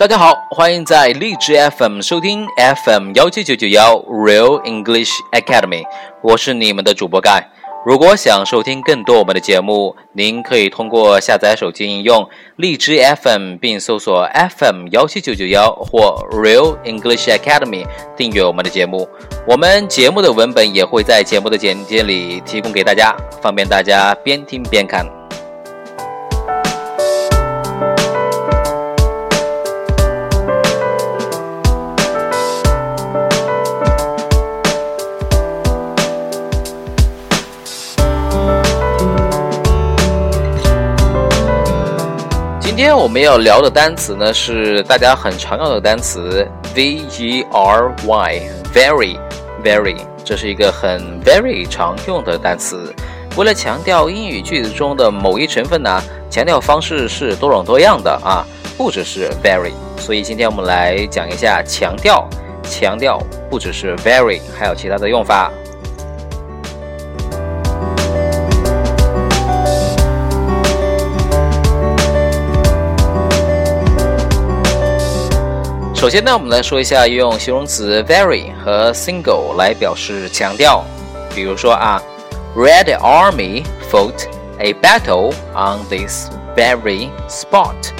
大家好，欢迎在荔枝 FM 收听 FM 幺七九九幺 Real English Academy，我是你们的主播盖。如果想收听更多我们的节目，您可以通过下载手机应用荔枝 FM，并搜索 FM 幺七九九幺或 Real English Academy 订阅我们的节目。我们节目的文本也会在节目的简介里提供给大家，方便大家边听边看。今天我们要聊的单词呢，是大家很常用的单词，very，very，very，这是一个很 very 常用的单词。为了强调英语句子中的某一成分呢，强调方式是多种多样的啊，不只是 very。所以今天我们来讲一下强调，强调不只是 very，还有其他的用法。首先呢，我们来说一下用形容词 very 和 single 来表示强调。比如说啊，Red Army fought a battle on this very spot。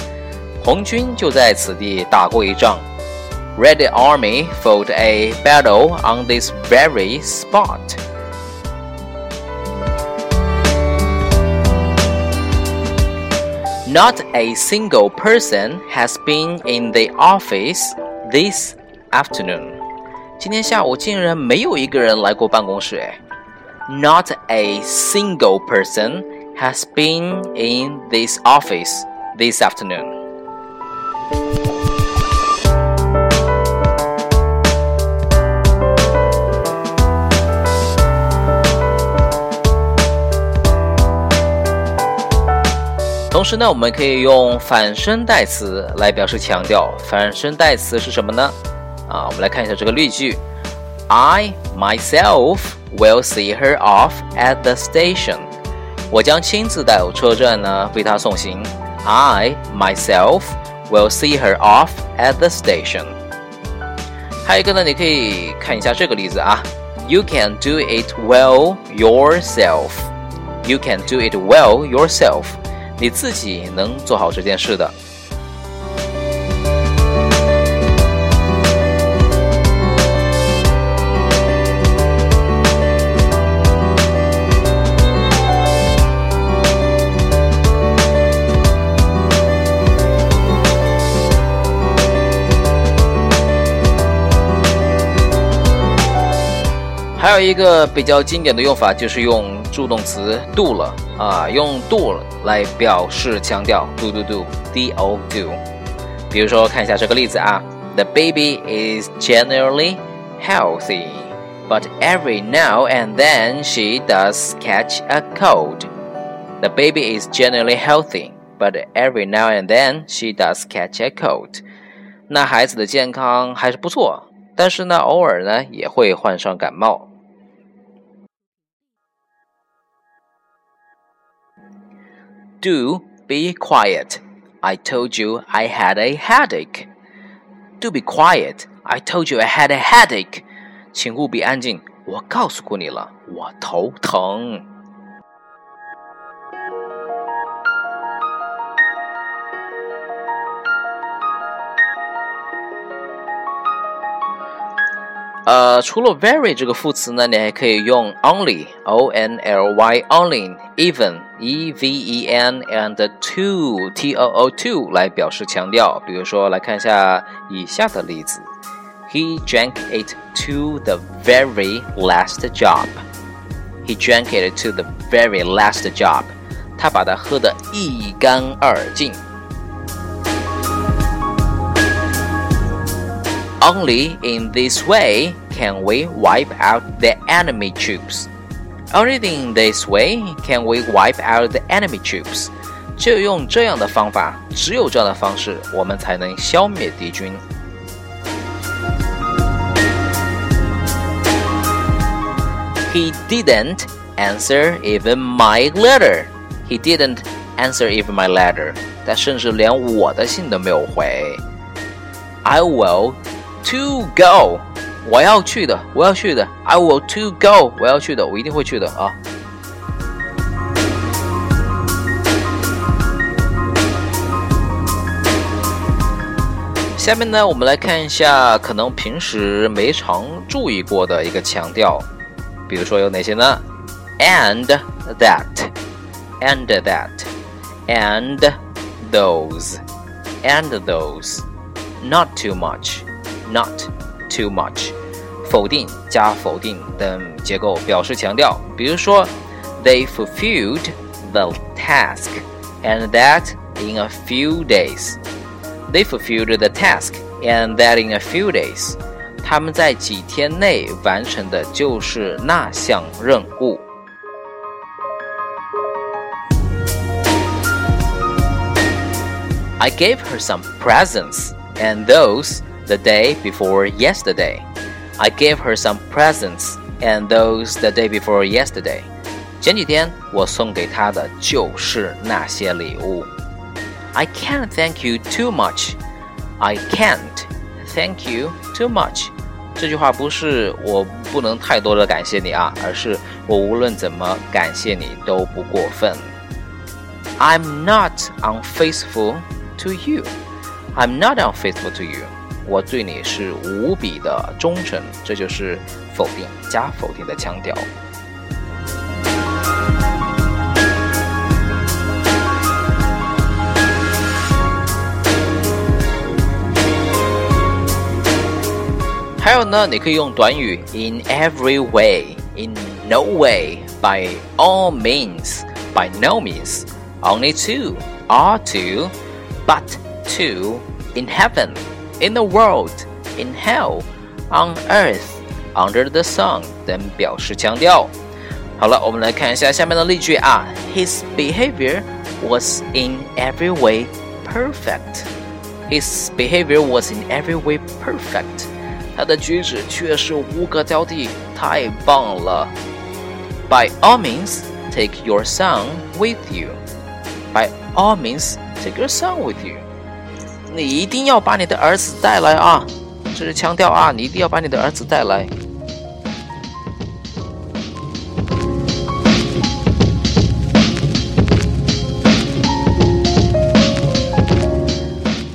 红军就在此地打过一仗。Red Army fought a battle on this very spot。 Not a single person has been in the office this afternoon. 今天下午竟然没有一个人来过办公室哎。Not a single person has been in this office this afternoon. 同时呢，我们可以用反身代词来表示强调。反身代词是什么呢？啊，我们来看一下这个例句：I myself will see her off at the station。我将亲自到车站呢为她送行。I myself will see her off at the station。还有一个呢，你可以看一下这个例子啊：You can do it well yourself。You can do it well yourself。 你自己能做好这件事的。还有一个比较经典的用法，就是用助动词 do 了啊，用 do 来表示强调 do do do d o do。比如说，看一下这个例子啊，The baby is generally healthy, but every now and then she does catch a cold. The baby is generally healthy, but every now and then she does catch a cold. 那孩子的健康还是不错，但是呢，偶尔呢也会患上感冒。 Do be quiet. I told you I had a headache. Do be quiet. I told you I had a headache. 请务必安静。我告诉过你了，我头疼。 呃，除了 very 这个副词呢，你还可以用 only，o n l y only，even e v e n and to t o o to 来表示强调。比如说，来看一下以下的例子：He drank it to the very last job. He drank it to the very last job. 他把它喝得一干二净。 Only in this way can we wipe out the enemy troops. Only in this way can we wipe out the enemy troops. 只有用这样的方法，只有这样的方式，我们才能消灭敌军。He didn't answer even my letter. He didn't answer even my letter. 他甚至连我的信都没有回。 I will to go，我要去的，我要去的。I will to go，我要去的，我一定会去的啊。下面呢，我们来看一下可能平时没常注意过的一个强调，比如说有哪些呢？And that, and that, and those, and those, not too much, not too much，否定加否定等结构表示强调。比如说，They fulfilled the task, and that in a few days. They fulfilled the task, and that in a few days. 他们在几天内完成的就是那项任务。I gave her some presents, and those the day before yesterday. I gave her some presents, and those the day before yesterday. 前几天我送给她的就是那些礼物。I can't thank you too much. I can't thank you too much. 这句话不是我不能太多的感谢你啊，而是我无论怎么感谢你都不过分。I'm not unfaithful to you. I'm not unfaithful to you. 我对你是无比的忠诚，这就是否定加否定的腔调。还有呢，你可以用短语 in every way, in no way, by all means, by no means, only to, are to, but to, in heaven, in the world, in hell, on earth, under the sun 等表示强调。好了，我们来看一下下面的例句啊。His behavior was in every way perfect. His behavior was in every way perfect. 他的举止却是无可挑剔，太棒了。By all means, take your son with you. By all means, take your son with you. 你一定要把你的儿子带来啊！这是强调啊，你一定要把你的儿子带来。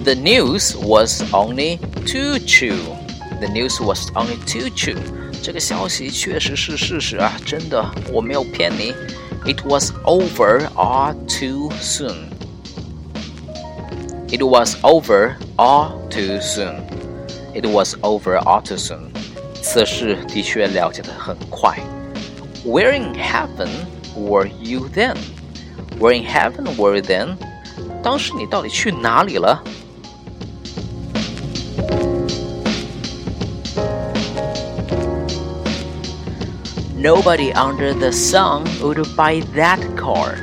The news was only too true. The news was only too true. 这个消息确实是事实啊，真的，我没有骗你。It was over all too soon. It was over all too soon. It was over all too soon. 此事的确了解的很快。Where in heaven were you then? Where in heaven were you then? 当时你到底去哪里了？Nobody under the sun would buy that car.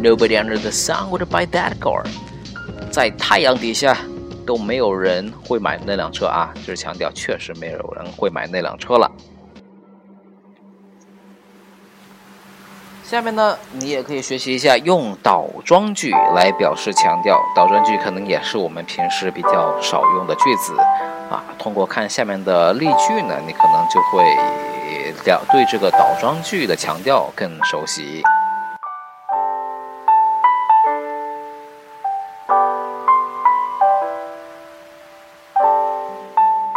Nobody under the sun would buy that car. 在太阳底下都没有人会买那辆车啊！这是强调，确实没有人会买那辆车了。下面呢，你也可以学习一下用倒装句来表示强调。倒装句可能也是我们平时比较少用的句子啊。通过看下面的例句呢，你可能就会。了对这个倒装句的强调更熟悉。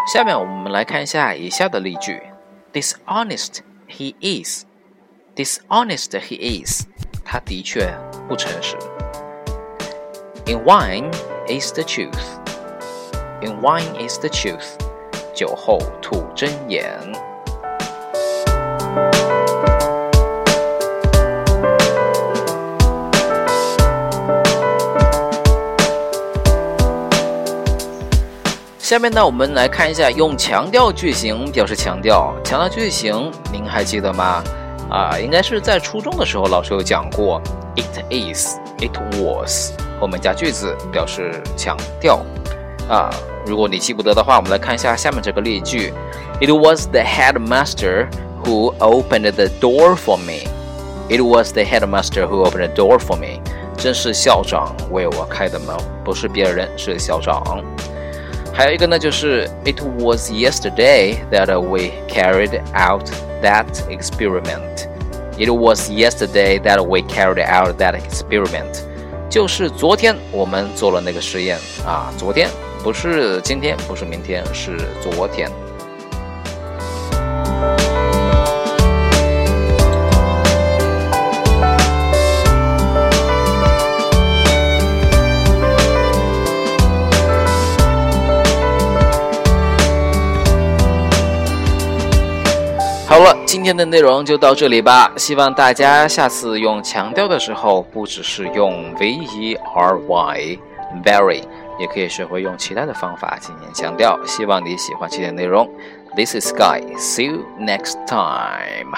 下面我们来看一下以下的例句：Dishonest he is. Dishonest he is. 他的确不诚实。In wine is the truth. In wine is the truth. 酒后吐真言。下面呢，我们来看一下用强调句型表示强调。强调句型，您还记得吗？啊，应该是在初中的时候老师有讲过。It is, it was，后面加句子表示强调。啊，如果你记不得的话，我们来看一下下面这个例句。It was the headmaster who opened the door for me. It was the headmaster who opened the door for me. 真是校长为我开的门，不是别人，是校长。还有一个呢，就是 It was yesterday that we carried out that experiment. It was yesterday that we carried out that experiment. 就是昨天我们做了那个实验啊，昨天不是今天，不是明天，是昨天。 好了，今天的内容就到这里吧。希望大家下次用强调的时候，不只是用 v e r y very，也可以学会用其他的方法进行强调。希望你喜欢今天的内容。This is Sky. See you next time.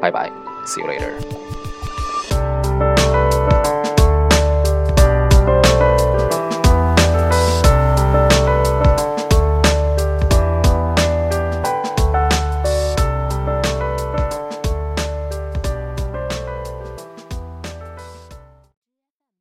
Bye bye. See you later.